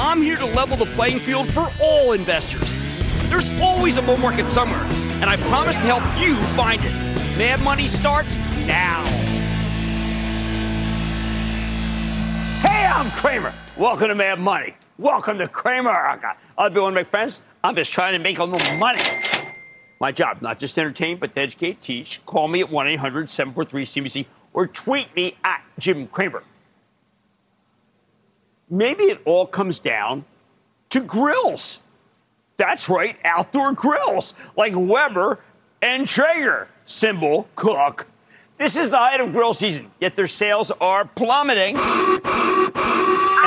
I'm here to level the playing field for all investors. There's always a bull market somewhere, and I promise to help you find it. Mad Money starts now. Hey, I'm Cramer. Welcome to Mad Money. Welcome to Cramer. I'll be one of my friends. I'm just trying to make a little money. My job, not just to entertain, but to educate, teach. Call me at 1 800 743 CBC or tweet me at Jim Cramer maybe it all comes down to grills. That's right, outdoor grills like Weber and Traeger. Symbol cook. This is the height of grill season, yet their sales are plummeting. And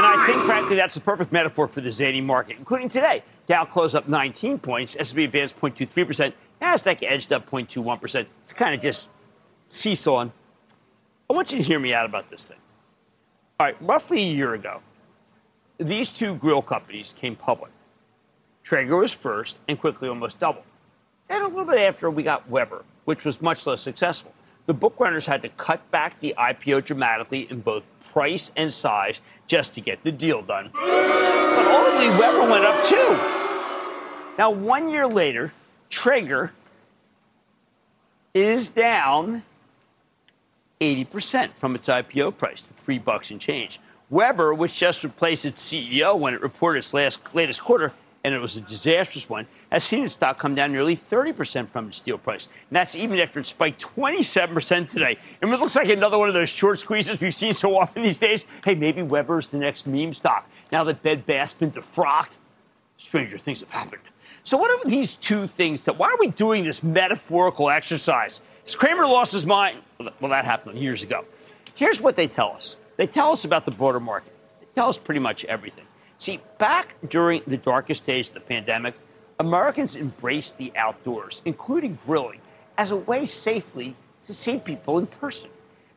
I think, frankly, that's the perfect metaphor for the zany market, including today. Dow closed up 19 points, S&P advanced 0.23%, Nasdaq edged up 0.21%. It's kind of just seesawing. I want you to hear me out about this thing. All right, roughly a year ago, these two grill companies came public. Traeger was first and quickly almost doubled. Then a little bit after, we got Weber, which was much less successful. The bookrunners had to cut back the IPO dramatically in both price and size just to get the deal done. But ultimately, Weber went up too. Now, one year later, Traeger is down 80% from its IPO price to three bucks and change. Weber, which just replaced its CEO when it reported its last, latest quarter, and it was a disastrous one, has seen its stock come down nearly 30% from its deal price. And that's even after it spiked 27% today. And it looks like another one of those short squeezes we've seen so often these days. Hey, maybe Weber's the next meme stock. Now that Bed Bath's been defrocked, stranger things have happened. So, what are these two things? That, why are we doing this metaphorical exercise? Has Cramer lost his mind? Well, that happened years ago. Here's what they tell us they tell us about the broader market. They tell us pretty much everything. See, back during the darkest days of the pandemic, Americans embraced the outdoors, including grilling, as a way safely to see people in person.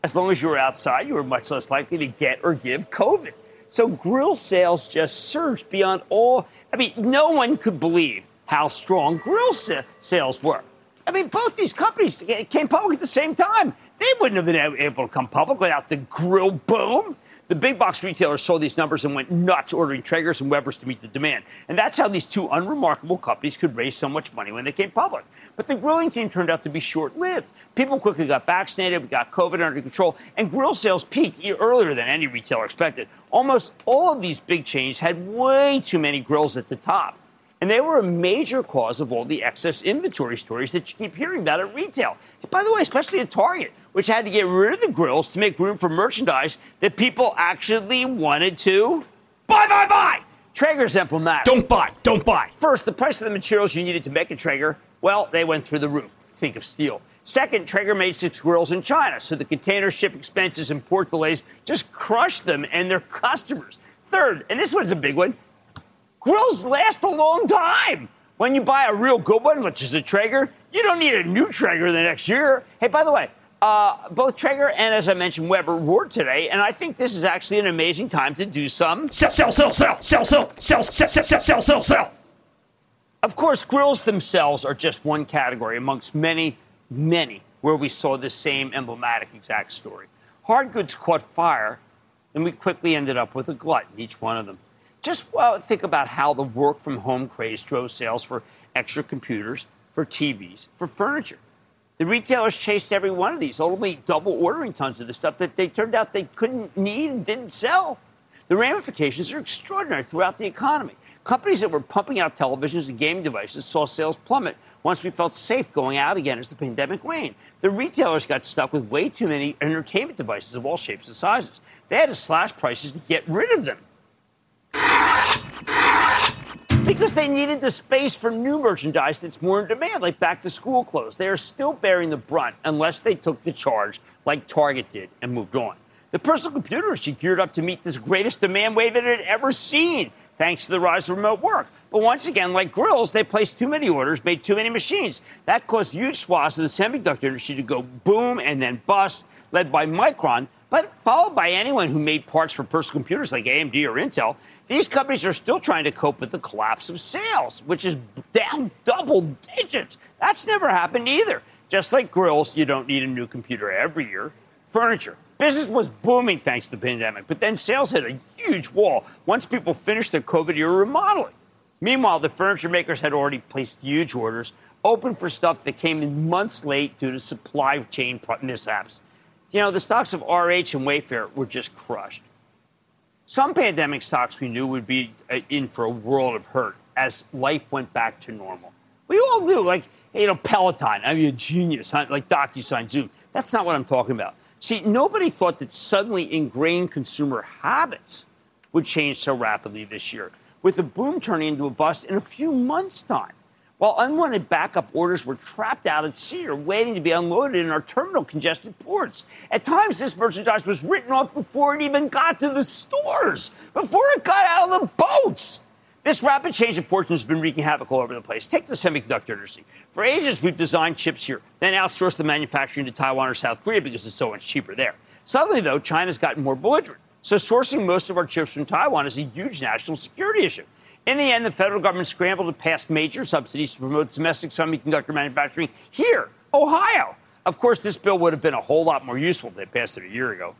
As long as you were outside, you were much less likely to get or give COVID. So grill sales just surged beyond all. I mean, no one could believe how strong grill sa- sales were. I mean, both these companies came public at the same time. They wouldn't have been able to come public without the grill boom. The big box retailers saw these numbers and went nuts ordering Traegers and Webers to meet the demand. And that's how these two unremarkable companies could raise so much money when they came public. But the grilling team turned out to be short lived. People quickly got vaccinated, we got COVID under control, and grill sales peaked earlier than any retailer expected. Almost all of these big chains had way too many grills at the top. And they were a major cause of all the excess inventory stories that you keep hearing about at retail. And by the way, especially at Target, which had to get rid of the grills to make room for merchandise that people actually wanted to buy, buy, buy. Traeger's emblematic. Don't buy, don't buy. First, the price of the materials you needed to make a Traeger, well, they went through the roof. Think of steel. Second, Traeger made six grills in China, so the container ship expenses and port delays just crushed them and their customers. Third, and this one's a big one, Grills last a long time. When you buy a real good one, which is a Traeger, you don't need a new Traeger the next year. Hey, by the way, uh, both Traeger and, as I mentioned, Weber roared today, and I think this is actually an amazing time to do some sell, sell, sell, sell, sell, sell, sell, sell, sell, sell, sell, sell. Of course, grills themselves are just one category amongst many, many where we saw the same emblematic exact story. Hard goods caught fire, and we quickly ended up with a glut in each one of them. Just think about how the work from home craze drove sales for extra computers, for TVs, for furniture. The retailers chased every one of these, ultimately double ordering tons of the stuff that they turned out they couldn't need and didn't sell. The ramifications are extraordinary throughout the economy. Companies that were pumping out televisions and gaming devices saw sales plummet once we felt safe going out again as the pandemic waned. The retailers got stuck with way too many entertainment devices of all shapes and sizes. They had to slash prices to get rid of them. Because they needed the space for new merchandise that's more in demand, like back to school clothes. They are still bearing the brunt unless they took the charge like Target did and moved on. The personal computer industry geared up to meet this greatest demand wave it had ever seen thanks to the rise of remote work. But once again, like grills, they placed too many orders, made too many machines. That caused huge swaths of the semiconductor industry to go boom and then bust, led by Micron, but followed by anyone who made parts for personal computers like AMD or Intel. These companies are still trying to cope with the collapse of sales, which is down double digits. That's never happened either. Just like grills, you don't need a new computer every year. Furniture, Business was booming thanks to the pandemic, but then sales hit a huge wall once people finished their COVID era remodeling. Meanwhile, the furniture makers had already placed huge orders, open for stuff that came in months late due to supply chain mishaps. You know, the stocks of RH and Wayfair were just crushed. Some pandemic stocks we knew would be uh, in for a world of hurt as life went back to normal. We all knew, like, you know, Peloton, I mean, a genius, huh? like DocuSign, Zoom. That's not what I'm talking about. See, nobody thought that suddenly ingrained consumer habits would change so rapidly this year, with the boom turning into a bust in a few months' time. While unwanted backup orders were trapped out at sea or waiting to be unloaded in our terminal congested ports. At times, this merchandise was written off before it even got to the stores, before it got out of the boats. This rapid change of fortune has been wreaking havoc all over the place. Take the semiconductor industry. For ages, we've designed chips here, then outsourced the manufacturing to Taiwan or South Korea because it's so much cheaper there. Suddenly, though, China's gotten more belligerent. So sourcing most of our chips from Taiwan is a huge national security issue. In the end, the federal government scrambled to pass major subsidies to promote domestic semiconductor manufacturing here, Ohio. Of course, this bill would have been a whole lot more useful if they passed it a year ago.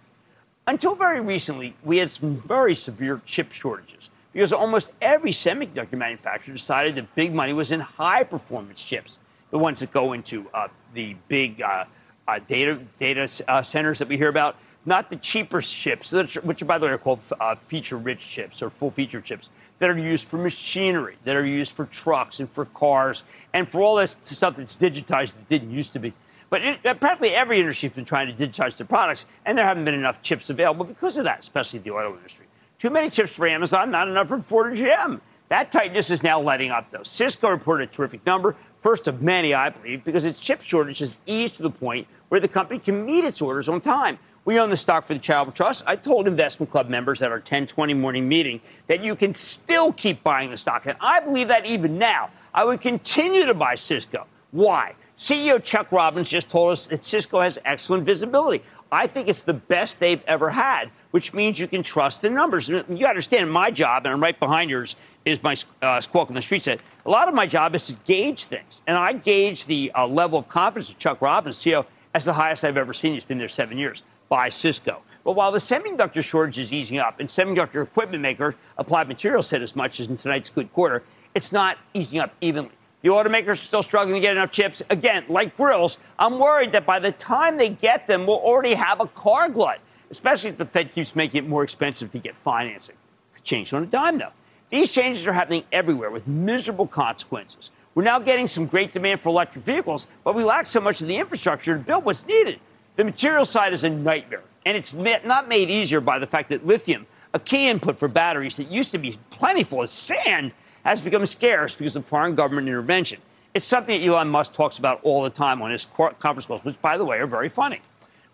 Until very recently, we had some very severe chip shortages because almost every semiconductor manufacturer decided that big money was in high performance chips, the ones that go into uh, the big uh, uh, data data uh, centers that we hear about, not the cheaper chips, which by the way are called uh, feature rich chips or full feature chips that are used for machinery, that are used for trucks and for cars, and for all this stuff that's digitized that didn't used to be. But it, practically every industry has been trying to digitize their products, and there haven't been enough chips available because of that, especially the oil industry. Too many chips for Amazon, not enough for Ford or GM. That tightness is now letting up, though. Cisco reported a terrific number, first of many, I believe, because its chip shortage has eased to the point where the company can meet its orders on time. We own the stock for the Charitable Trust. I told Investment Club members at our 1020 morning meeting that you can still keep buying the stock. And I believe that even now, I would continue to buy Cisco. Why? CEO Chuck Robbins just told us that Cisco has excellent visibility. I think it's the best they've ever had, which means you can trust the numbers. You understand my job, and I'm right behind yours, is my uh, squawk on the street set. A lot of my job is to gauge things, and I gauge the uh, level of confidence of Chuck Robbins, CEO, as the highest I've ever seen. He's been there seven years by Cisco. But while the semiconductor shortage is easing up, and semiconductor equipment makers, Applied Materials said as much as in tonight's good quarter, it's not easing up evenly. The automakers are still struggling to get enough chips. Again, like grills, I'm worried that by the time they get them, we'll already have a car glut, especially if the Fed keeps making it more expensive to get financing. Could change on a dime, though. These changes are happening everywhere with miserable consequences. We're now getting some great demand for electric vehicles, but we lack so much of the infrastructure to build what's needed. The material side is a nightmare, and it's not made easier by the fact that lithium, a key input for batteries that used to be plentiful as sand, has become scarce because of foreign government intervention. It's something that Elon Musk talks about all the time on his conference calls, which, by the way, are very funny.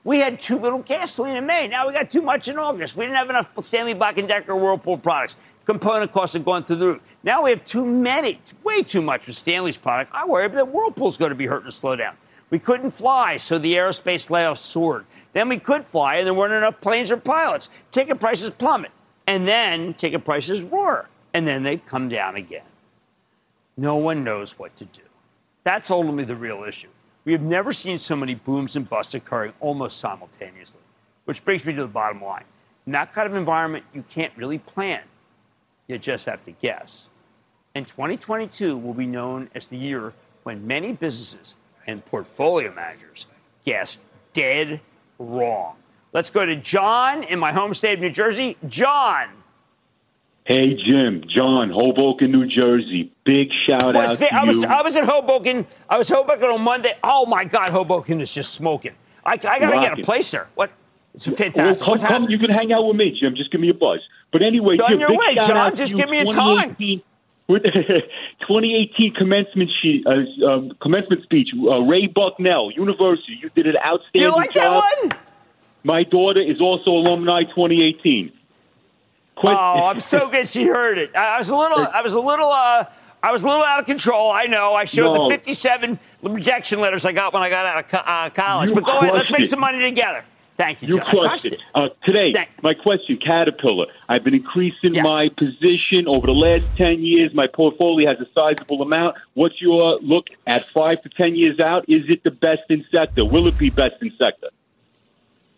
We had too little gasoline in May. Now we got too much in August. We didn't have enough Stanley Black & Decker Whirlpool products. Component costs have gone through the roof. Now we have too many, way too much with Stanley's product. I worry that Whirlpool's going to be hurt and slow down. We couldn't fly, so the aerospace layoffs soared. Then we could fly, and there weren't enough planes or pilots. Ticket prices plummet. And then ticket prices roar and then they come down again. no one knows what to do. That's ultimately the real issue. We have never seen so many booms and busts occurring almost simultaneously, which brings me to the bottom line. In that kind of environment, you can't really plan. You just have to guess. And 2022 will be known as the year when many businesses and portfolio managers guessed dead wrong. Let's go to John in my home state of New Jersey. John. Hey, Jim. John, Hoboken, New Jersey. Big shout out to I was, you. I was in Hoboken. I was Hoboken on Monday. Oh, my God, Hoboken is just smoking. I, I got to get a place there. What? It's fantastic. Well, come, come, you can hang out with me, Jim. Just give me a buzz. But anyway, Done Jim, your big way, John. Just give me a 2018 with 2018 commencement sheet, uh, um, commencement speech. Uh, Ray Bucknell, University. You did an outstanding You like job. that one? My daughter is also alumni 2018. Quest- Oh, I'm so good she heard it. I was a little, I was a little, uh, I was a little out of control. I know. I showed No. the 57 rejection letters I got when I got out of co- uh, college. You but go ahead, let's make it. some money together. Thank you, John. Crushed it. Uh, today, Thank- my question, Caterpillar. I've been increasing Yeah. my position over the last 10 years. My portfolio has a sizable amount. What's your look at five to 10 years out? Is it the best in sector? Will it be best in sector?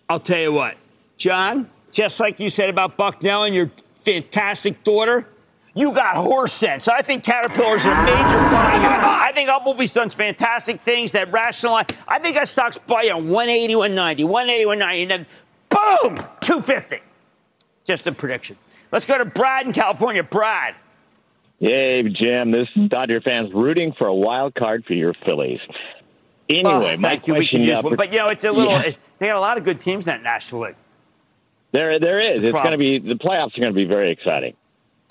I'll tell you what, John. Just like you said about Bucknell and your fantastic daughter, you got horse sense. I think Caterpillar's a major buying. I think Umpleby's done fantastic things that rationalize. I think our stock's buy on 180, 190, 180, 190, and then boom, 250. Just a prediction. Let's go to Brad in California. Brad. Hey, Jim. This is Dodger fans rooting for a wild card for your Phillies. Oh, anyway, Oh, my you. We question. can use one, but you know it's a little. Yeah. They got a lot of good teams in that National League. there, there is. It's It's going to be the playoffs are going to be very exciting.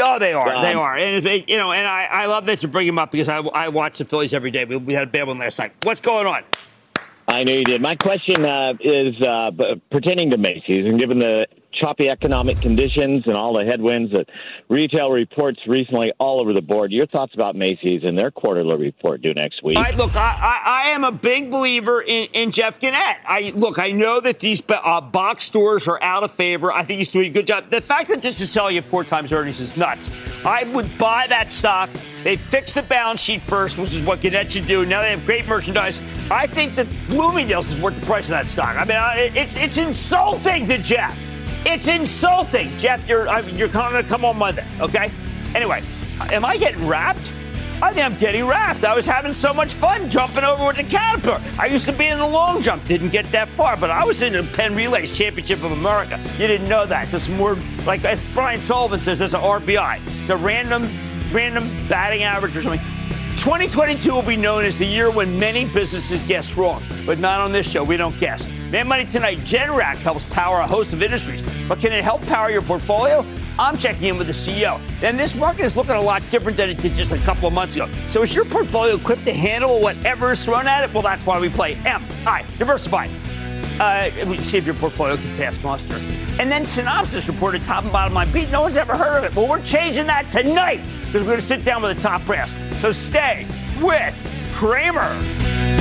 Oh, they are. they Um, are. And if, you know, and I, I love that you bring them up because I, I watch the Phillies every day. We, we had a bad one last night. What's going on? I know you did. My question uh, is uh, pertaining to Macy's, and given the choppy economic conditions and all the headwinds that retail reports recently all over the board, your thoughts about Macy's and their quarterly report due next week? Right, look, I, I, I am a big believer in, in Jeff Gennette. I look, I know that these uh, box stores are out of favor. I think he's doing a good job. The fact that this is selling at four times earnings is nuts. I would buy that stock. They fixed the balance sheet first, which is what Gennette should do. Now they have great merchandise. I think that Bloomingdale's is worth the price of that stock. I mean, I- it's it's insulting to Jeff. It's insulting, Jeff. You're I mean, you're going to come on Monday, okay? Anyway, am I getting wrapped? I think I'm getting wrapped. I was having so much fun jumping over with the Caterpillar. I used to be in the long jump, didn't get that far, but I was in the Penn Relays Championship of America. You didn't know that. That's more like as Brian Sullivan says, there's an RBI. It's a random, random batting average or something. 2022 will be known as the year when many businesses guessed wrong, but not on this show. We don't guess. Mad Money Tonight, Generac helps power a host of industries, but can it help power your portfolio? I'm checking in with the CEO. And this market is looking a lot different than it did just a couple of months ago. So is your portfolio equipped to handle whatever is thrown at it? Well, that's why we play Am I, diversified. Uh, see if your portfolio can pass muster. And then Synopsys reported top and bottom line beat. No one's ever heard of it. Well, we're changing that tonight because we're going to sit down with the top brass. So stay with Cramer.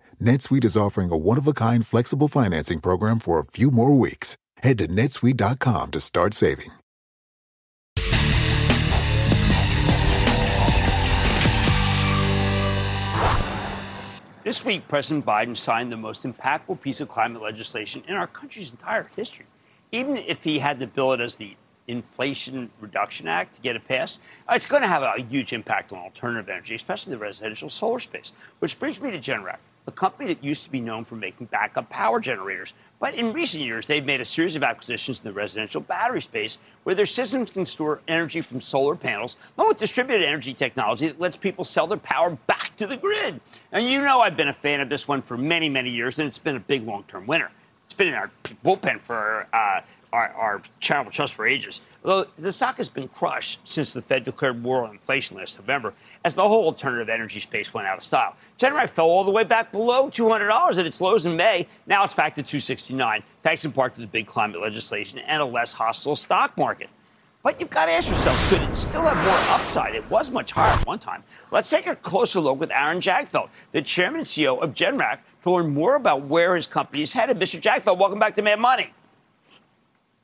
NetSuite is offering a one-of-a-kind flexible financing program for a few more weeks. Head to netsuite.com to start saving. This week, President Biden signed the most impactful piece of climate legislation in our country's entire history. Even if he had to bill it as the Inflation Reduction Act to get it passed, uh, it's going to have a huge impact on alternative energy, especially the residential solar space. Which brings me to Generac, a company that used to be known for making backup power generators. But in recent years, they've made a series of acquisitions in the residential battery space where their systems can store energy from solar panels, along with distributed energy technology that lets people sell their power back to the grid. And you know I've been a fan of this one for many, many years, and it's been a big long term winner. It's been in our bullpen for uh, our, our charitable trust for ages. Although the stock has been crushed since the Fed declared war on inflation last November, as the whole alternative energy space went out of style. Generac fell all the way back below $200 at its lows in May. Now it's back to 269, thanks in part to the big climate legislation and a less hostile stock market. But you've got to ask yourself, could it still have more upside? It was much higher at one time. Let's take a closer look with Aaron Jagdfeld, the chairman and CEO of Generac, to learn more about where his company is headed. Mr. Jagdfeld, welcome back to Mad Money.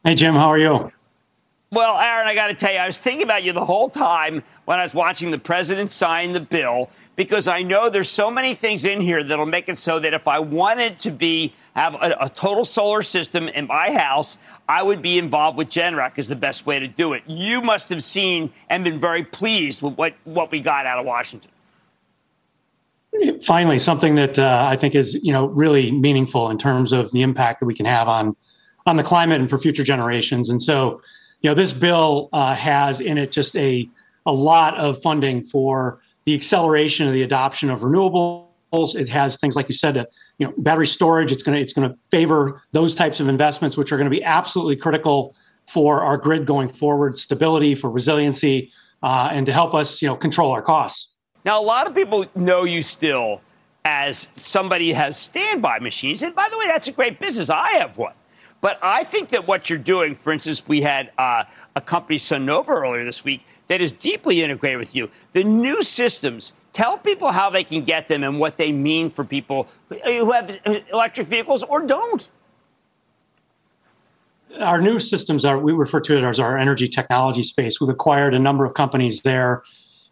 Hey, Jim, how are you? Well, Aaron, I got to tell you, I was thinking about you the whole time when I was watching the president sign the bill because I know there's so many things in here that'll make it so that if I wanted to be have a, a total solar system in my house, I would be involved with Generac is the best way to do it. You must have seen and been very pleased with what, what we got out of Washington. Finally, something that uh, I think is you know really meaningful in terms of the impact that we can have on on the climate and for future generations. And so, you know, this bill uh, has in it just a a lot of funding for the acceleration of the adoption of renewables. It has things like you said, uh, you know, battery storage. It's to it's to favor those types of investments, which are going to be absolutely critical for our grid going forward, stability, for resiliency, uh, and to help us, you know, control our costs. Now, a lot of people know you still as somebody has standby machines, and by the way, that's a great business. I have one. But I think that what you're doing, for instance, we had uh, a company, Sunnova, earlier this week that is deeply integrated with you. The new systems, tell people how they can get them and what they mean for people who have electric vehicles or don't. Our new systems are, we refer to it as our energy technology space. We've acquired a number of companies there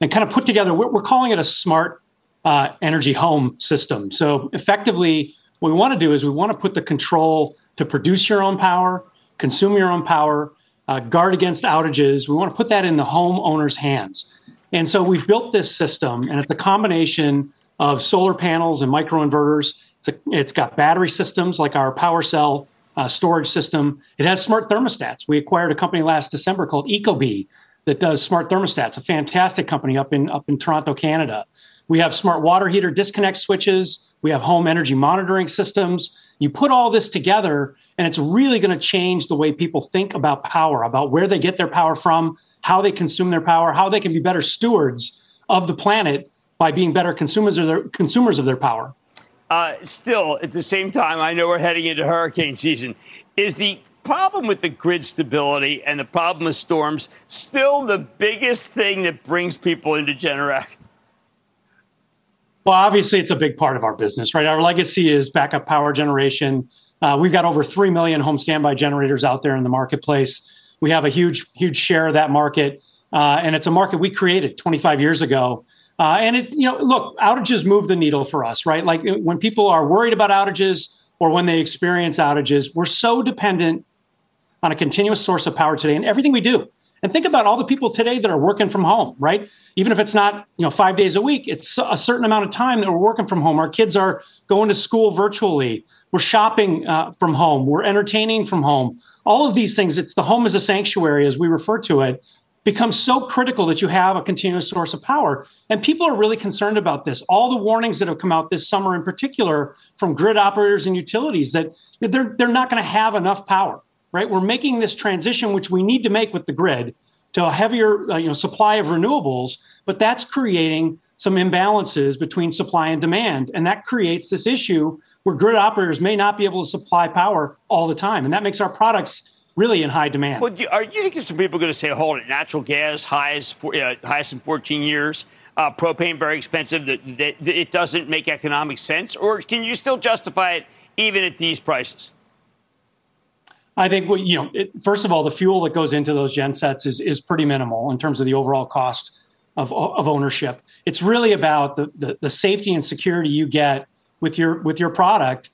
and kind of put together, we're, we're calling it a smart uh, energy home system. So effectively, what we want to do is we want to put the control to produce your own power, consume your own power, uh, guard against outages. We want to put that in the homeowner's hands. And so we've built this system, and it's a combination of solar panels and microinverters. It's, a, it's got battery systems like our PWRcell uh, storage system. It has smart thermostats. We acquired a company last December called Ecobee that does smart thermostats, a fantastic company up in up in Toronto, Canada. We have smart water heater disconnect switches. We have home energy monitoring systems. You put all this together, and it's really going to change the way people think about power, about where they get their power from, how they consume their power, how they can be better stewards of the planet by being better consumers of their consumers of their power. Uh, still, at the same time, I know we're heading into hurricane season. Is the problem with the grid stability and the problem with storms still the biggest thing that brings people into Generac? Well, obviously, it's a big part of our business, right? Our legacy is backup power generation. Uh, we've got over 3 million home standby generators out there in the marketplace. We have a huge, huge share of that market. Uh, and it's a market we created 25 years ago. Uh, and it, you know, look, outages move the needle for us, right? Like when people are worried about outages or when they experience outages, we're so dependent on a continuous source of power today in everything we do. And think about all the people today that are working from home, right? Even if it's not, you know, five days a week, it's a certain amount of time that we're working from home. Our kids are going to school virtually. We're shopping uh, from home. We're entertaining from home. All of these things, it's the home as a sanctuary, as we refer to it. becomes so critical that you have a continuous source of power. And people are really concerned about this. All the warnings that have come out this summer, in particular, from grid operators and utilities, that they're, they're not going to have enough power, right? We're making this transition, which we need to make with the grid, to a heavier uh, you know, supply of renewables, but that's creating some imbalances between supply and demand. And that creates this issue where grid operators may not be able to supply power all the time. And that makes our products really in high demand. Well, do, are you think some people are going to say, hold it, natural gas highest, for, uh, highest in 14 years, uh, propane very expensive, that, that, that it doesn't make economic sense? Or can you still justify it even at these prices? I think you know. It, first of all, the fuel that goes into those gen sets is is pretty minimal in terms of the overall cost of of ownership. It's really about the the, the safety and security you get with your with your product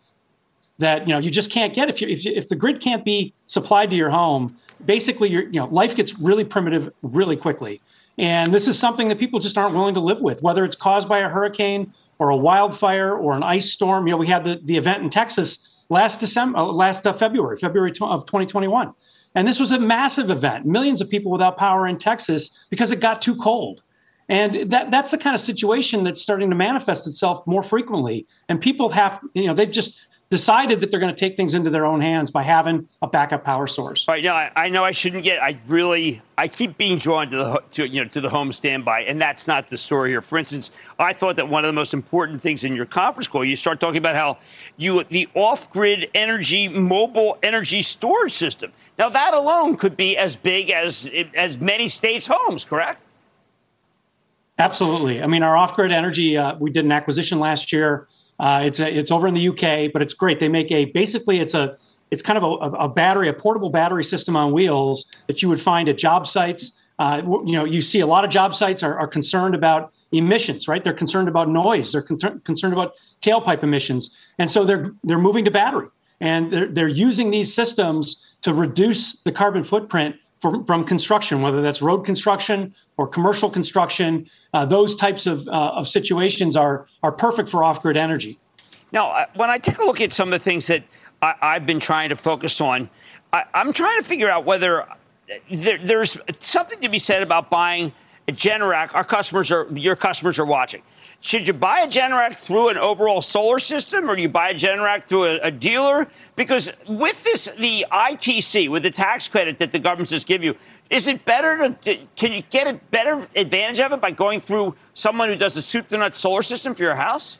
that you know you just can't get if you, if, if the grid can't be supplied to your home basically your you know life gets really primitive really quickly and this is something that people just aren't willing to live with whether it's caused by a hurricane or a wildfire or an ice storm you know we had the, the event in texas last december uh, last uh, february february of 2021 and this was a massive event millions of people without power in texas because it got too cold. And that that's the kind of situation that's starting to manifest itself more frequently. And people have you know they've just decided that they're going to take things into their own hands by having a backup power source. Right now, I, I, know I shouldn't get. I really, I keep being drawn to the to, you know to the home standby, and that's not the story here. For instance, I thought that one of the most important things in your conference call, you start talking about how you the off-grid energy mobile energy storage system. Now that alone could be as big as as many states' homes, correct? Absolutely. I mean, our off-grid energy. Uh, we did an acquisition last year uh, it's a, it's over in the UK, but it's great. They make a basically it's a it's kind of a, a battery, a portable battery system on wheels that you would find at job sites. Uh, you know, you see a lot of job sites are, are concerned about emissions, right? They're concerned about noise. They're con- concerned about tailpipe emissions, and so they're they're moving to battery, and they're they're using these systems to reduce the carbon footprint from, from construction, whether that's road construction or commercial construction. Uh, those types of, uh, of situations are, are perfect for off grid energy. Now, uh, when I take a look at some of the things that I, have been trying to focus on, I, am trying to figure out whether there, there's something to be said about buying a Generac. Our customers are, your customers are watching should you buy a Generac through an overall solar system or do you buy a Generac through a, a, dealer? Because with this, the ITC, with the tax credit that the government just give you, is it better to, can you get a better advantage of it by going through someone who does a soup to solar system for your house?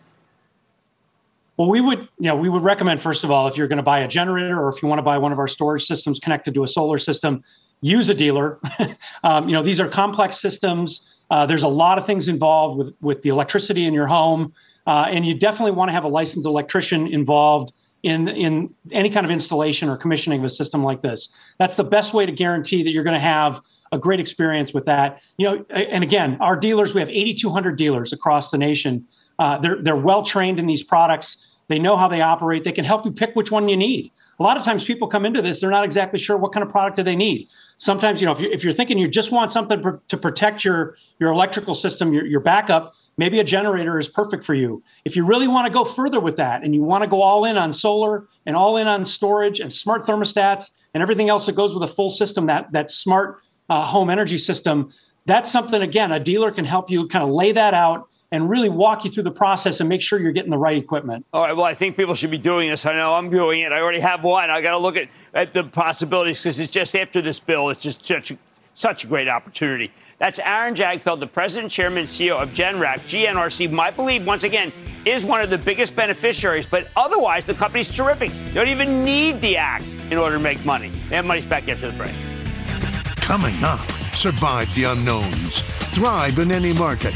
Well, we would, you know, we would recommend first of all, if you're going to buy a generator or if you want to buy one of our storage systems connected to a solar system, use a dealer. um, you know, these are complex systems. Uh, there's a lot of things involved with, with the electricity in your home, uh, and you definitely want to have a licensed electrician involved in in any kind of installation or commissioning of a system like this. That's the best way to guarantee that you're going to have a great experience with that. You know, and again, our dealers, we have 8,200 dealers across the nation. Uh, they're they're well trained in these products. They know how they operate. They can help you pick which one you need. A lot of times people come into this they're not exactly sure what kind of product do they need. Sometimes you know if you're, if you're thinking you just want something to protect your your electrical system your, your backup maybe a generator is perfect for you. If you really want to go further with that and you want to go all in on solar and all in on storage and smart thermostats and everything else that goes with a full system that that smart uh, home energy system that's something again a dealer can help you kind of lay that out and really walk you through the process and make sure you're getting the right equipment. All right. Well, I think people should be doing this. I know I'm doing it. I already have one. I got to look at, at the possibilities because it's just after this bill. It's just such a, such a great opportunity. That's Aaron Jagdfeld, the president, chairman, CEO of Generac. GNRC, I believe, once again, is one of the biggest beneficiaries, but otherwise, the company's terrific. They don't even need the act in order to make money. They have money's back after the break. Coming up, survive the unknowns, thrive in any market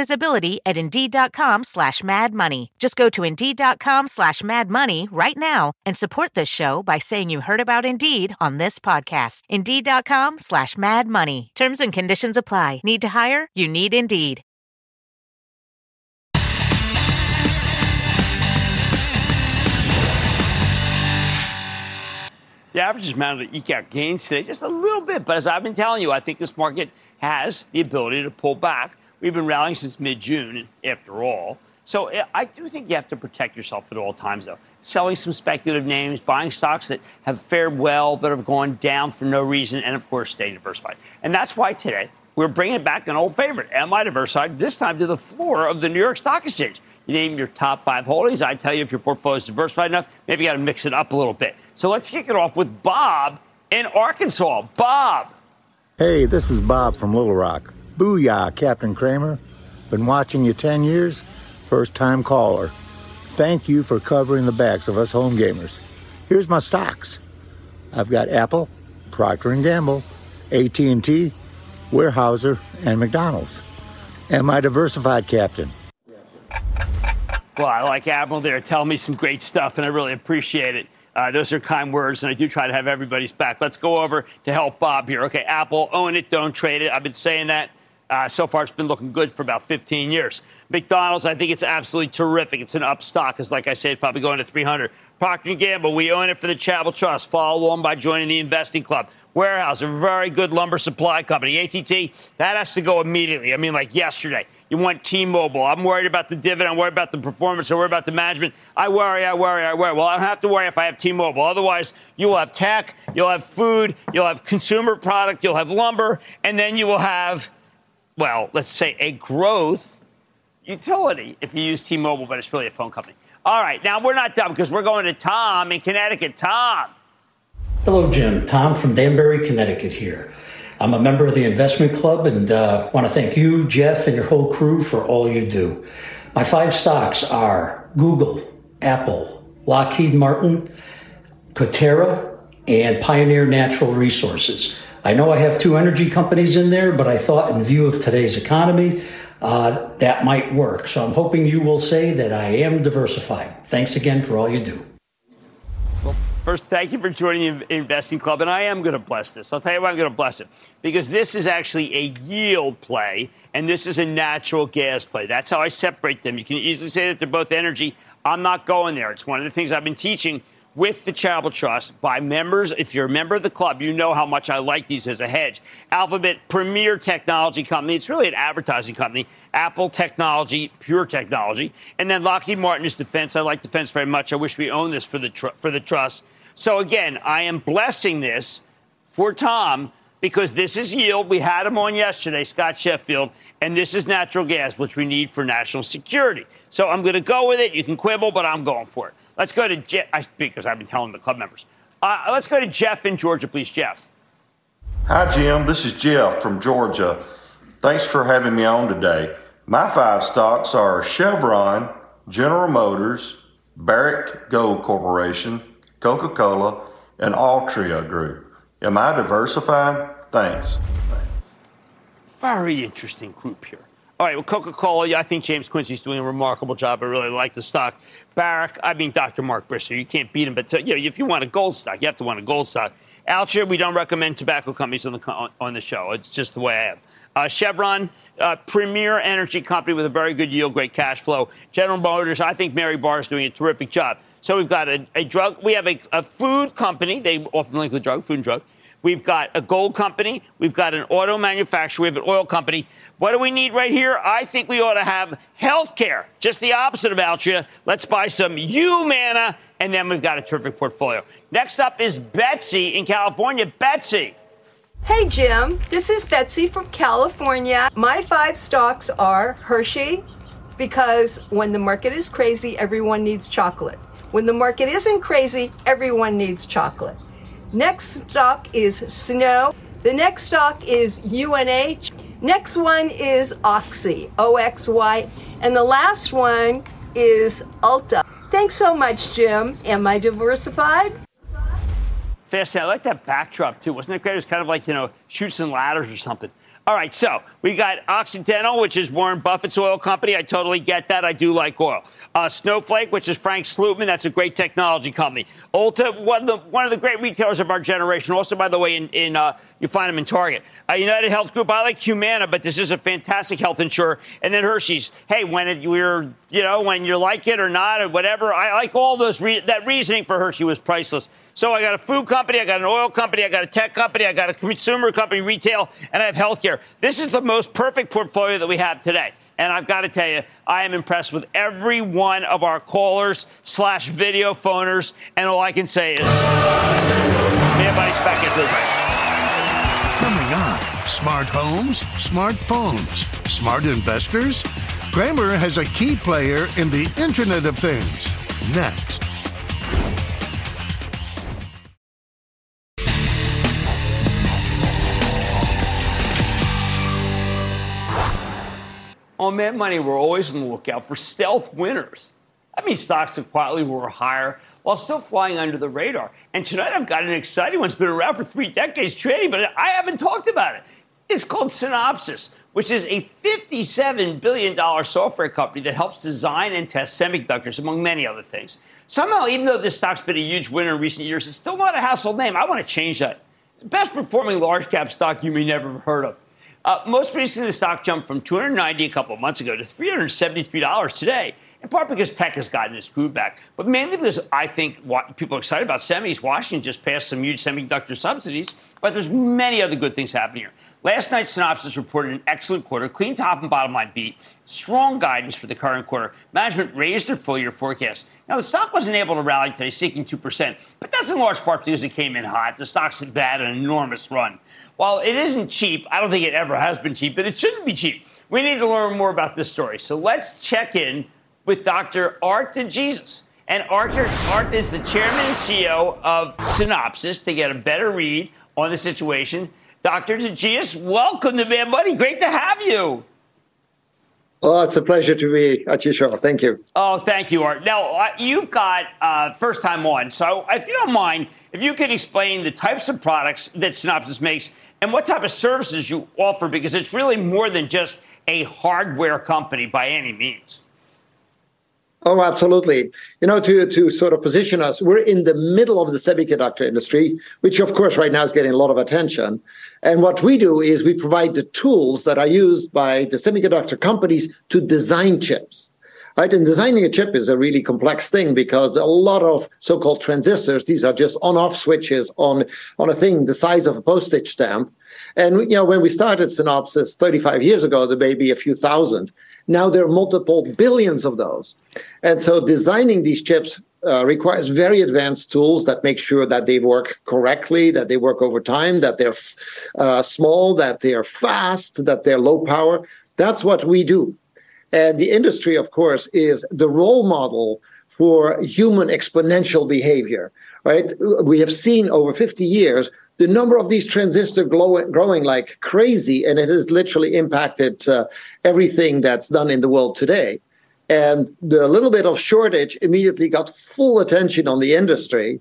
visibility at Indeed.com slash Mad Money. Just go to Indeed.com slash Mad Money right now and support this show by saying you heard about Indeed on this podcast. Indeed.com slash Mad Money. Terms and conditions apply. Need to hire? You need Indeed. The averages managed to eke out gains today just a little bit, but as I've been telling you, I think this market has the ability to pull back. We've been rallying since mid June, after all. So eh, I do think you have to protect yourself at all times, though. Selling some speculative names, buying stocks that have fared well but have gone down for no reason, and of course, staying diversified. And that's why today we're bringing back an old favorite, Am I Diversified, this time to the floor of the New York Stock Exchange. You name your top five holdings. I tell you if your portfolio is diversified enough, maybe you got to mix it up a little bit. So let's kick it off with Bob in Arkansas. Bob. Hey, this is Bob from Little Rock. Booyah, Captain Cramer. Been watching you 10 years. First time caller. Thank you for covering the backs of us home gamers. Here's my stocks. I've got Apple, Procter & Gamble, AT&T, Weyerhaeuser, and McDonald's. Am I diversified, Captain? Well, I like Admiral there telling me some great stuff, and I really appreciate it. Uh, those are kind words, and I do try to have everybody's back. Let's go over to help Bob here. Okay, Apple, own it, don't trade it. I've been saying that. Uh, so far, it's been looking good for about 15 years. McDonald's, I think it's absolutely terrific. It's an up stock. It's like I said, probably going to 300. Procter & Gamble, we own it for the Charitable Trust. Follow along by joining the investing club. Warehouse, a very good lumber supply company. ATT, that has to go immediately. I mean, like yesterday. You want T-Mobile. I'm worried about the dividend. I'm worried about the performance. I'm worried about the management. I worry, I worry, I worry. Well, I don't have to worry if I have T-Mobile. Otherwise, you will have tech, you'll have food, you'll have consumer product, you'll have lumber, and then you will have, well, let's say a growth utility if you use T-Mobile, but it's really a phone company. All right, now we're not done because we're going to Tom in Connecticut. Tom. Hello, Jim. Tom from Danbury, Connecticut here. I'm a member of the investment club and uh, want to thank you, Jeff, and your whole crew for all you do. My five stocks are Google, Apple, Lockheed Martin, Coterra, and Pioneer Natural Resources. I know I have two energy companies in there, but I thought in view of today's economy, uh, that might work. So I'm hoping you will say that I am diversified. Thanks again for all you do. Well, First, thank you for joining the Investing Club. And I am going to bless this. I'll tell you why I'm going to bless it. Because this is actually a yield play, and this is a natural gas play. That's how I separate them. You can easily say that they're both energy. I'm not going there. It's one of the things I've been teaching with the Charitable Trust by members. If you're a member of the club, you know how much I like these as a hedge. Alphabet, premier technology company. It's really an advertising company. Apple technology, pure technology. And then Lockheed Martin is defense. I like defense very much. I wish we owned this for the, tr- for the trust. So again, I am blessing this for Tom because this is yield. We had him on yesterday, Scott Sheffield, and this is natural gas, which we need for national security. So I'm going to go with it. You can quibble, but I'm going for it. Let's go to Jeff, because I've been telling the club members. Uh, let's go to Jeff in Georgia, please. Jeff. Hi, Jim. This is Jeff from Georgia. Thanks for having me on today. My five stocks are Chevron, General Motors, Barrick Gold Corporation, Coca Cola, and Altria Group. Am I diversified? Thanks. Very interesting group here. All right, well, Coca Cola, I think James Quincey's doing a remarkable job. I really like the stock. Barrick, I mean, Dr. Mark Bristow, you can't beat him, but you know, if you want a gold stock, you have to want a gold stock. Altria, we don't recommend tobacco companies on the, on the show. It's just the way I am. Uh, Chevron, uh, premier energy company with a very good yield, great cash flow. General Motors, I think Mary Barra is doing a terrific job. So we've got a, a drug, we have a, a, food company, they often link with drug, food and drug. We've got a gold company. We've got an auto manufacturer. We have an oil company. What do we need right here? I think we ought to have health care. Just the opposite of Altria. Let's buy some Humana, and then we've got a terrific portfolio. Next up is Betsy in California. Betsy. Hey, Jim. This is Betsy from California. My five stocks are Hershey, because when the market is crazy, everyone needs chocolate. When the market isn't crazy, everyone needs chocolate. Next stock is Snow. The next stock is UNH. Next one is Oxy, O X Y. And the last one is Ulta. Thanks so much, Jim. Am I diversified? Fascinating. I like that backdrop, too. Wasn't it great? It was kind of like, you know, Chutes and ladders or something. All right, so we got Occidental, which is Warren Buffett's oil company. I totally get that. I do like oil. Uh, Snowflake, which is Frank Slootman. That's a great technology company. Ulta, one of the, one of the great retailers of our generation. Also, by the way, in, in uh, you find them in Target. Uh, United Health Group, I like Humana, but this is a fantastic health insurer. And then Hershey's. Hey, when it, you're, you know, when you like it or not or whatever, I like all those. Re- that reasoning for Hershey was priceless. So I got a food company, I got an oil company, I got a tech company, I got a consumer company, retail, and I have healthcare. This is the most perfect portfolio that we have today. And I've got to tell you, I am impressed with every one of our callers slash video phoners. And all I can say is, everybody's back into the Coming on, smart homes, smartphones, smart investors. Cramer has a key player in the Internet of Things. Next. On Mad Money, we're always on the lookout for stealth winners. That means stocks that quietly were higher while still flying under the radar. And tonight I've got an exciting one. It's been around for three decades trading, but I haven't talked about it. It's called Synopsys, which is a $57 billion software company that helps design and test semiconductors, among many other things. Somehow, even though this stock's been a huge winner in recent years, it's still not a household name. I want to change that. The best performing large cap stock you may never have heard of. Uh, most recently, the stock jumped from 290 a couple months ago to $373 today, in part because tech has gotten its groove back, but mainly because I think what people are excited about semis. Washington just passed some huge semiconductor subsidies, but there's many other good things happening here. Last night, Synopsys reported an excellent quarter, clean top and bottom line beat, strong guidance for the current quarter. Management raised their full year forecast. Now, the stock wasn't able to rally today, seeking 2%, but that's in large part because it came in hot. The stock's had an enormous run. While it isn't cheap, I don't think it ever has been cheap, but it shouldn't be cheap. We need to learn more about this story. So let's check in with Dr. Art de Geus. And Arthur, Art is the chairman and CEO of Synopsys to get a better read on the situation. Dr. de Geus, welcome to Mad Money. Great to have you. Oh, it's a pleasure to be at your show. Thank you. Oh, thank you, Art. Now, uh, you've got uh, first time on. So, if you don't mind, if you could explain the types of products that Synopsys makes and what type of services you offer, because it's really more than just a hardware company by any means. Oh, absolutely. You know, to, to sort of position us, we're in the middle of the semiconductor industry, which of course right now is getting a lot of attention. And what we do is we provide the tools that are used by the semiconductor companies to design chips. Right? And designing a chip is a really complex thing because a lot of so-called transistors, these are just on-off switches on, on a thing the size of a postage stamp. And you know, when we started Synopsys 35 years ago, there may be a few thousand. Now there are multiple billions of those. And so designing these chips uh, requires very advanced tools that make sure that they work correctly, that they work over time, that they're uh, small, that they're fast, that they're low power. That's what we do. And the industry, of course, is the role model for human exponential behavior, right? We have seen over 50 years the number of these transistors growing, like crazy, and it has literally impacted uh, everything that's done in the world today. And the little bit of shortage immediately got full attention on the industry.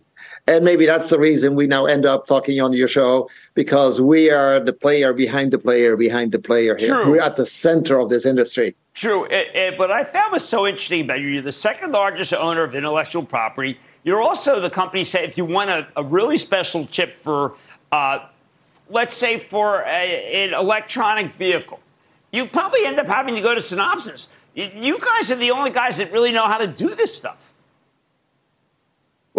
And maybe that's the reason we now end up talking on your show because we are the player behind the player behind the player here. True. We're at the center of this industry. True. It, it, but I found was so interesting about you. You're the second largest owner of intellectual property. You're also the company say if you want a, a really special chip for, uh, let's say for a, an electronic vehicle, you probably end up having to go to Synopsys. You guys are the only guys that really know how to do this stuff.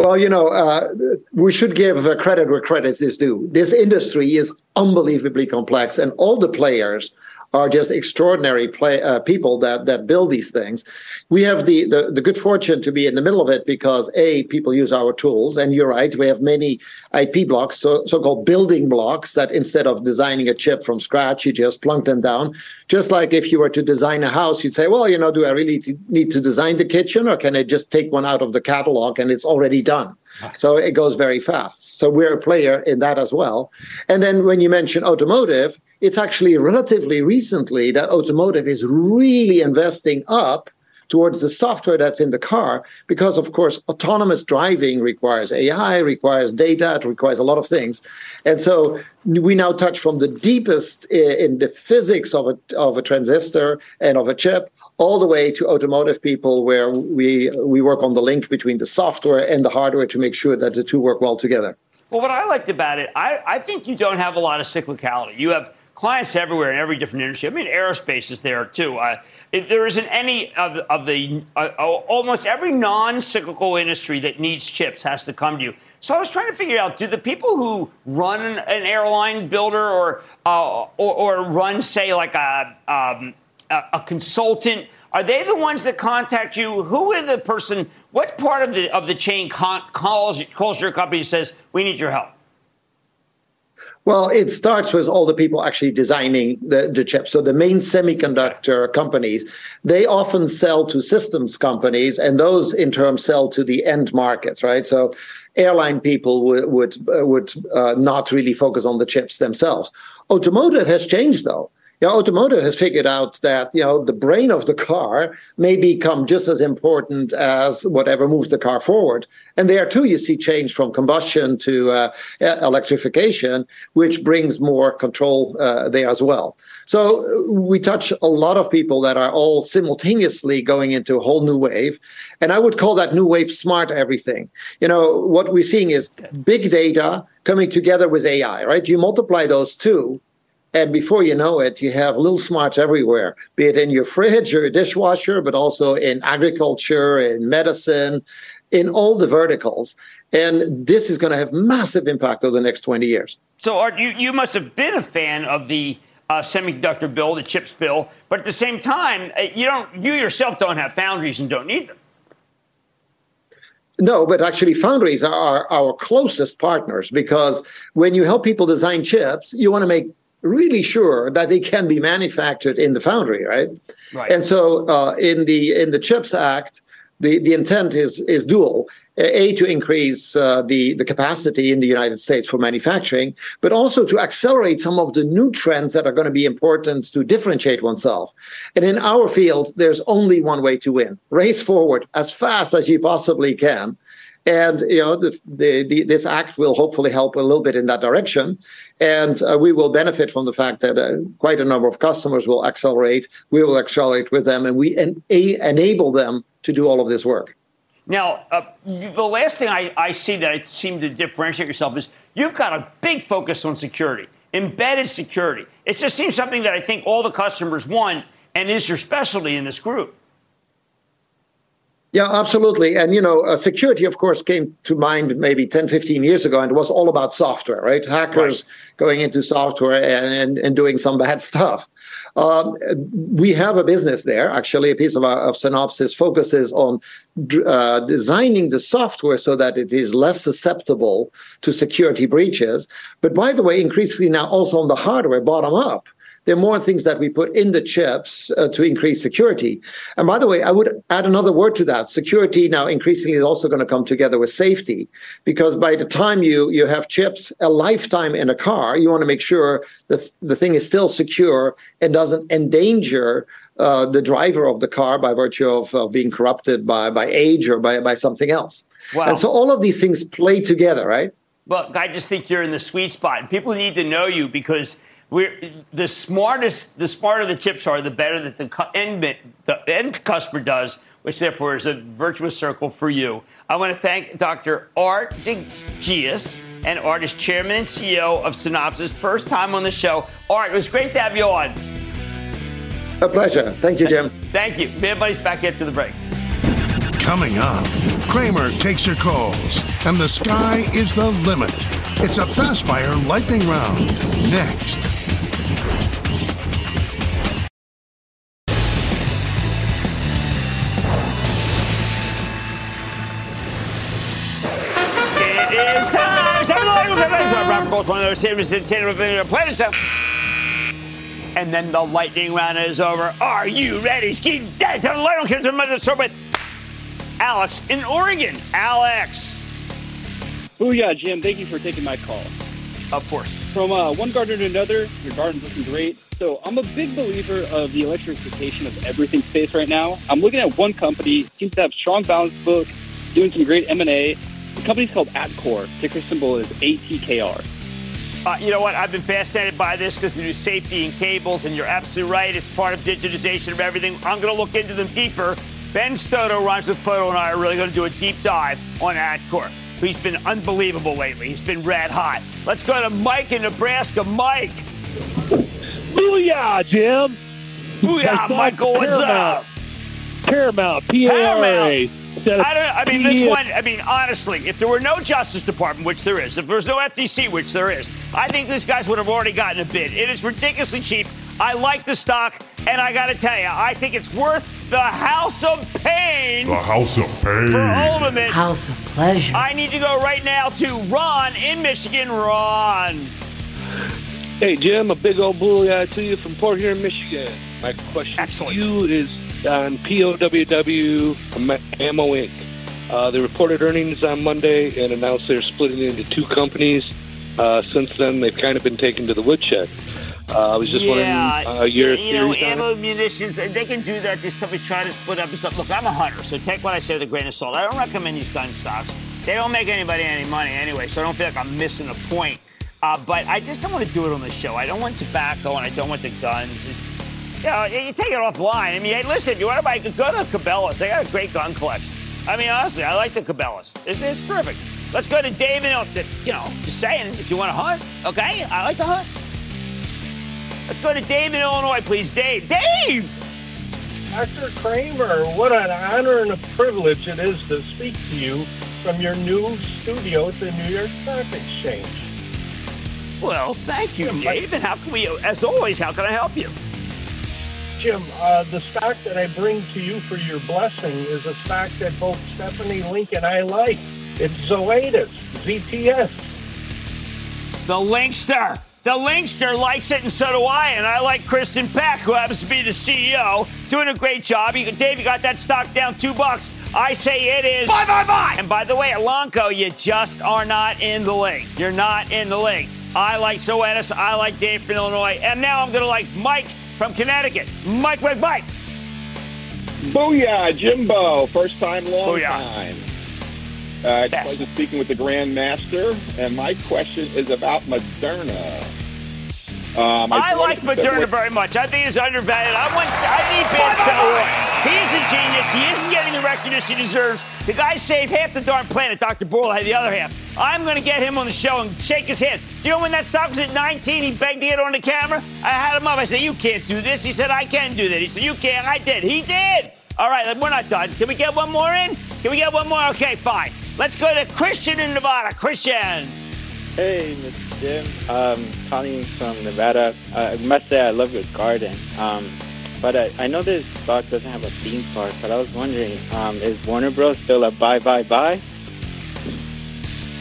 Well, you know, uh, we should give credit where credit is due. This industry is unbelievably complex, and all the players are just extraordinary play, uh, people that that build these things. We have the, the the good fortune to be in the middle of it because a people use our tools, and you're right, we have many IP blocks, so so-called building blocks that instead of designing a chip from scratch, you just plunk them down. Just like if you were to design a house, you'd say, well, you know, do I really need to design the kitchen, or can I just take one out of the catalog and it's already done? So it goes very fast. So we're a player in that as well. And then when you mention automotive, it's actually relatively recently that automotive is really investing up towards the software that's in the car because of course autonomous driving requires ai requires data it requires a lot of things and so we now touch from the deepest in the physics of a, of a transistor and of a chip all the way to automotive people where we we work on the link between the software and the hardware to make sure that the two work well together well what i liked about it i, I think you don't have a lot of cyclicality you have clients everywhere in every different industry. I mean, aerospace is there too. Uh, it, there isn't any of, of the uh, almost every non-cyclical industry that needs chips has to come to you. So I was trying to figure out: do the people who run an airline builder or uh, or, or, run, say, like a, um, a, a consultant? Are they the ones that contact you? Who are the person? What part of the of the chain con- calls calls your company and says we need your help? Well, it starts with all the people actually designing the, the chips. So the main semiconductor companies, they often sell to systems companies, and those in turn sell to the end markets, right? So airline people would would, would uh, not really focus on the chips themselves. Automotive has changed though know, automotive has figured out that you know the brain of the car may become just as important as whatever moves the car forward. And there too, you see change from combustion to uh, electrification, which brings more control uh, there as well. So we touch a lot of people that are all simultaneously going into a whole new wave. And I would call that new wave smart everything. You know, what we're seeing is big data coming together with AI, right? You multiply those two and before you know it, you have little smarts everywhere, be it in your fridge or your dishwasher, but also in agriculture, in medicine, in all the verticals. And this is going to have massive impact over the next 20 years. So, Art, you, you must have been a fan of the uh, semiconductor bill, the chips bill, but at the same time, uh, you don't, you yourself don't have foundries and don't need them. No, but actually, foundries are our closest partners because when you help people design chips, you want to make really sure that they can be manufactured in the foundry, right? Right. And so uh, in the in the Chips Act, the, the intent is is dual. A to increase uh, the the capacity in the United States for manufacturing, but also to accelerate some of the new trends that are going to be important to differentiate oneself. And in our field, there's only one way to win: race forward as fast as you possibly can and you know, the, the, the, this act will hopefully help a little bit in that direction, and uh, we will benefit from the fact that uh, quite a number of customers will accelerate. We will accelerate with them, and we en- a- enable them to do all of this work. Now, uh, the last thing I, I see that I seem to differentiate yourself is you've got a big focus on security, embedded security. It just seems something that I think all the customers want, and is your specialty in this group. Yeah, absolutely. And, you know, uh, security, of course, came to mind maybe 10, 15 years ago, and it was all about software, right? Hackers right. going into software and, and, and, doing some bad stuff. Um, we have a business there. Actually, a piece of, our, of Synopsys focuses on uh, designing the software so that it is less susceptible to security breaches. But by the way, increasingly now also on the hardware, bottom up there are more things that we put in the chips uh, to increase security. And by the way, I would add another word to that. Security now increasingly is also going to come together with safety because by the time you, you have chips a lifetime in a car, you want to make sure that the thing is still secure and doesn't endanger uh, the driver of the car by virtue of, of being corrupted by, by age or by, by something else. Wow. And so all of these things play together, right? Well, I just think you're in the sweet spot. and People need to know you because we're the smartest, the smarter the chips are, the better that the end the end customer does, which therefore is a virtuous circle for you. I want to thank Dr. Art de Geus, and ardi's chairman and CEO of Synopsys. First time on the show. Art, it was great to have you on. A pleasure. Thank you, Jim. Thank you. Mad Money's back after the break. Coming up, Cramer takes your calls, and the sky is the limit. It's a fast fire lightning round. Next. It is time. One of those. And then the lightning round is over. Are you ready? Ski dead. Time the lightning comes from the start with Alex in Oregon. Alex. Oh yeah, Jim. Thank you for taking my call. Of course. From uh, one gardener to another, your garden's looking great. So I'm a big believer of the electrification of everything space right now. I'm looking at one company seems to have strong balance book, doing some great M and A. The company's called Atkore. Ticker symbol is ATKR. Uh, you know what? I've been fascinated by this because they do safety and cables, and you're absolutely right. It's part of digitization of everything. I'm going to look into them deeper. Ben Stoto, Rhymes with Photo, and I are really going to do a deep dive on Atkore. He's been unbelievable lately. He's been red hot. Let's go to Mike in Nebraska. Mike. Booyah, Jim. Booyah, Michael. What's up? Paramount, P-A-R-A. I don't. I mean, this one. I mean, honestly, if there were no Justice Department, which there is, if there's no FTC, which there is, I think these guys would have already gotten a bid. It is ridiculously cheap. I like the stock, and I got to tell you, I think it's worth the House of Pain. The House of Pain. For ultimate House of Pleasure. I need to go right now to Ron in Michigan. Ron. Hey, Jim, a big old booyah to you from Port Huron, Michigan. My question to you is on POWW Ammo Inc. Uh, they reported earnings on Monday and announced they're splitting into two companies. Uh, since then, they've kind of been taken to the woodshed. Uh, I was just yeah, wondering uh, your you know, ammo, it. munitions, they can do that. These companies try to split up and stuff. Look, I'm a hunter, so take what I say with a grain of salt. I don't recommend these gun stocks. They don't make anybody any money anyway, so I don't feel like I'm missing a point. Uh, but I just don't want to do it on the show. I don't want tobacco and I don't want the guns. It's, you know, you take it offline. I mean, hey, listen, if you want to buy, go to Cabela's. They got a great gun collection. I mean, honestly, I like the Cabela's. It's, it's terrific. Let's go to Dave. in Il- uh, You know, just saying, if you want to hunt, okay? I like to hunt. Let's go to Dave in Illinois, please. Dave. Dave! Dr. Cramer, what an honor and a privilege it is to speak to you from your new studio at the New York Stock Exchange. Well, thank you, Dave. And how can we, as always, how can I help you? Jim, uh, the stock that I bring to you for your blessing is a stock that both Stephanie Link and I like. It's Zoetis, ZTS. The Linkster. The Linkster likes it, and so do I. And I like Kristin Peck, who happens to be the CEO, doing a great job. You, Dave, you got that stock down two bucks. I say it is. Buy, buy, buy! And by the way, Elanco, you just are not in the league. You're not in the league. I like Zoetis. I like Dave from Illinois. And now I'm going to like Mike from Connecticut. Mike, Mike, Mike. Booyah, Jimbo. First time, long Booyah. time. Uh, it's a pleasure speaking with the Grandmaster, and my question is about Moderna. Um, I brought like it- Moderna very much. I think he's undervalued. I want. I need Ben Selroy. He's a genius. He isn't getting the recognition he deserves. The guy saved half the darn planet. Dr. Bourla had the other half. I'm going to get him on the show and shake his hand. Do you know when that stock was at 19? He begged to get on the camera. I had him up. I said, "You can't do this." He said, "I can do that." He said, "You can't." I did. He did. All right, we're not done. Can we get one more in? Can we get one more? Okay, fine. Let's go to Christian in Nevada. Christian. Hey, Mr. Jim. Um, from Nevada. Uh, I must say I love your garden. Um, but I, I know this stock doesn't have a theme park, but I was wondering, um, is Warner Bros. still a buy, buy, buy?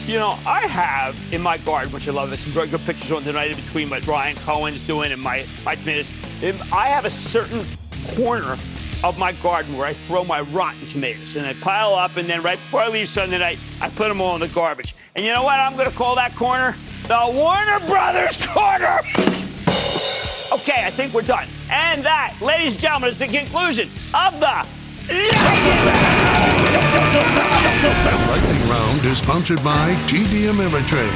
You know, I have in my garden, which I love. There's some very good pictures on tonight in between what Ryan Cohen's doing and my my tomatoes. I have a certain corner of my garden where I throw my rotten tomatoes, and I pile up, and then right before I leave Sunday night, I put them all in the garbage. And you know what? I'm going to call that corner the Warner Brothers corner. Okay, I think we're done. And that, ladies and gentlemen, is the conclusion of the Lightning Round is sponsored by TD Ameritrade.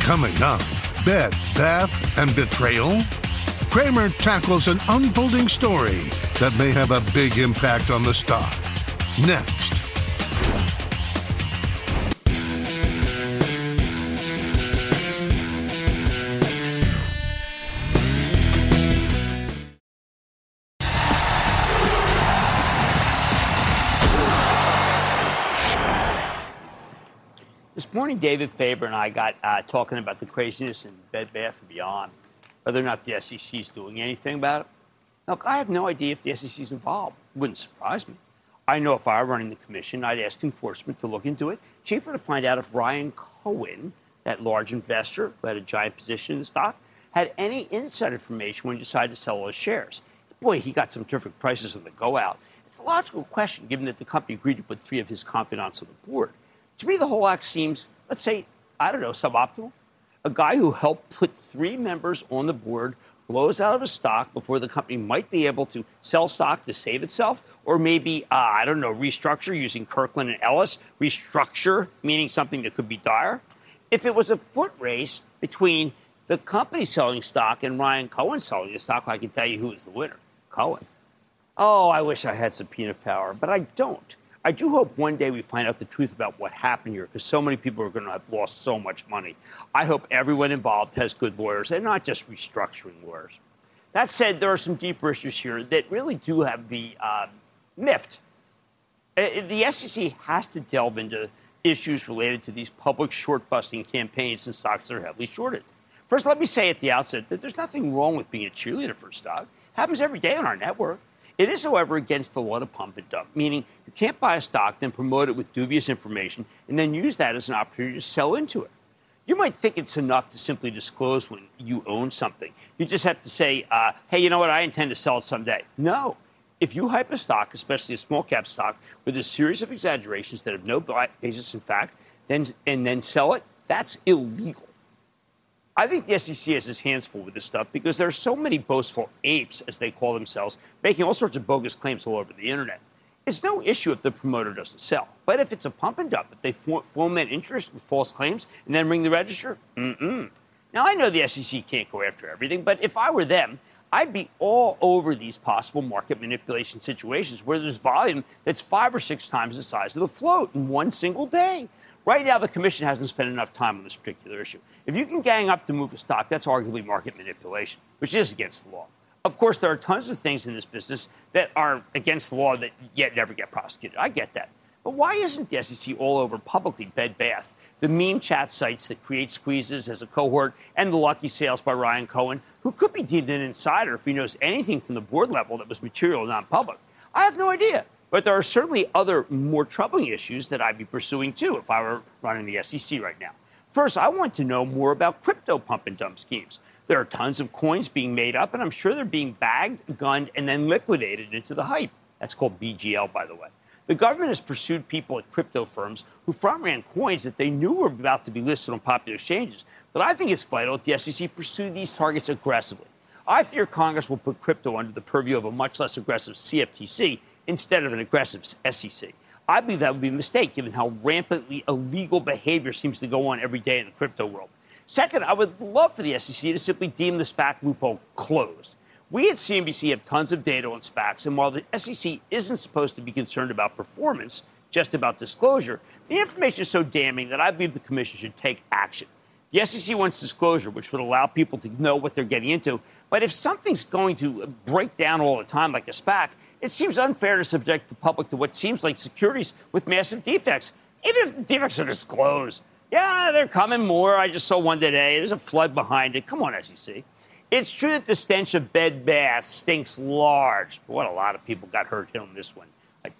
Coming up, Bed, Bath, and Betrayal. Cramer tackles an unfolding story that may have a big impact on the stock. Next. Morning, David Faber and I got uh, talking about the craziness in Bed Bath and Beyond, whether or not the SEC is doing anything about it. Look, I have no idea if the SEC is involved. Wouldn't surprise me. I know if I were running the commission, I'd ask enforcement to look into it, chiefly to find out if Ryan Cohen, that large investor who had a giant position in the stock, had any inside information when he decided to sell his shares. Boy, he got some terrific prices on the go out. It's a logical question, given that the company agreed to put three of his confidants on the board. To me, the whole act seems, let's say, I don't know, suboptimal. A guy who helped put three members on the board blows out of a stock before the company might be able to sell stock to save itself, or maybe, uh, I don't know, restructure using Kirkland and Ellis. Restructure, meaning something that could be dire. If it was a foot race between the company selling stock and Ryan Cohen selling the stock, I can tell you who is the winner Cohen. Oh, I wish I had subpoena power, but I don't. I do hope one day we find out the truth about what happened here because so many people are going to have lost so much money. I hope everyone involved has good lawyers and not just restructuring lawyers. That said, there are some deeper issues here that really do have to be uh, miffed. Uh, the SEC has to delve into issues related to these public short busting campaigns and stocks that are heavily shorted. First, let me say at the outset that there's nothing wrong with being a cheerleader for a stock. It happens every day on our network. It is, however, against the law to pump and dump, meaning you can't buy a stock, then promote it with dubious information, and then use that as an opportunity to sell into it. You might think it's enough to simply disclose when you own something. You just have to say, uh, hey, you know what, I intend to sell it someday. No. If you hype a stock, especially a small cap stock, with a series of exaggerations that have no basis in fact, then, and then sell it, that's illegal. I think the SEC has its hands full with this stuff because there are so many boastful apes, as they call themselves, making all sorts of bogus claims all over the internet. It's no issue if the promoter doesn't sell. But if it's a pump and dump, if they foment interest with false claims and then ring the register, mm-mm. Now, I know the SEC can't go after everything, but if I were them, I'd be all over these possible market manipulation situations where there's volume that's five or six times the size of the float in one single day. Right now, the commission hasn't spent enough time on this particular issue. If you can gang up to move a stock, that's arguably market manipulation, which is against the law. Of course, there are tons of things in this business that are against the law that yet never get prosecuted. I get that. But why isn't the SEC all over publicly Bed Bath, the meme chat sites that create squeezes as a cohort, and the lucky sales by Ryan Cohen, who could be deemed an insider if he knows anything from the board level that was material non public? I have no idea. But there are certainly other more troubling issues that I'd be pursuing too if I were running the SEC right now. First, I want to know more about crypto pump and dump schemes. There are tons of coins being made up, and I'm sure they're being bagged, gunned, and then liquidated into the hype. That's called BGL, by the way. The government has pursued people at crypto firms who front ran coins that they knew were about to be listed on popular exchanges. But I think it's vital that the SEC pursue these targets aggressively. I fear Congress will put crypto under the purview of a much less aggressive CFTC instead of an aggressive SEC. I believe that would be a mistake given how rampantly illegal behavior seems to go on every day in the crypto world. Second, I would love for the SEC to simply deem the SPAC loophole closed. We at CNBC have tons of data on SPACs, and while the SEC isn't supposed to be concerned about performance, just about disclosure, the information is so damning that I believe the Commission should take action. The SEC wants disclosure, which would allow people to know what they're getting into. But if something's going to break down all the time, like a SPAC, it seems unfair to subject the public to what seems like securities with massive defects, even if the defects are disclosed. Yeah, they're coming more. I just saw one today. There's a flood behind it. Come on, SEC. It's true that the stench of bed bath stinks large. What a lot of people got hurt on this one. I,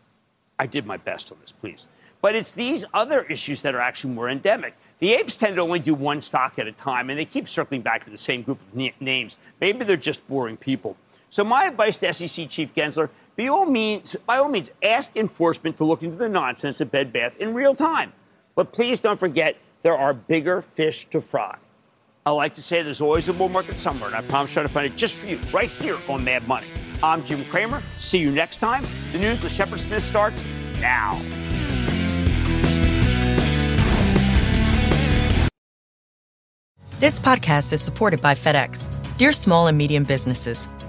I did my best on this, please. But it's these other issues that are actually more endemic. The apes tend to only do one stock at a time, and they keep circling back to the same group of names. Maybe they're just boring people. So my advice to SEC Chief Gensler, by all means, by all means, ask enforcement to look into the nonsense of Bed Bath in real time. But please don't forget there are bigger fish to fry. I like to say there's always a bull market somewhere, and I promise try to find it just for you right here on Mad Money. I'm Jim Cramer. See you next time. The news with Shepard Smith starts now. This podcast is supported by FedEx. Dear small and medium businesses,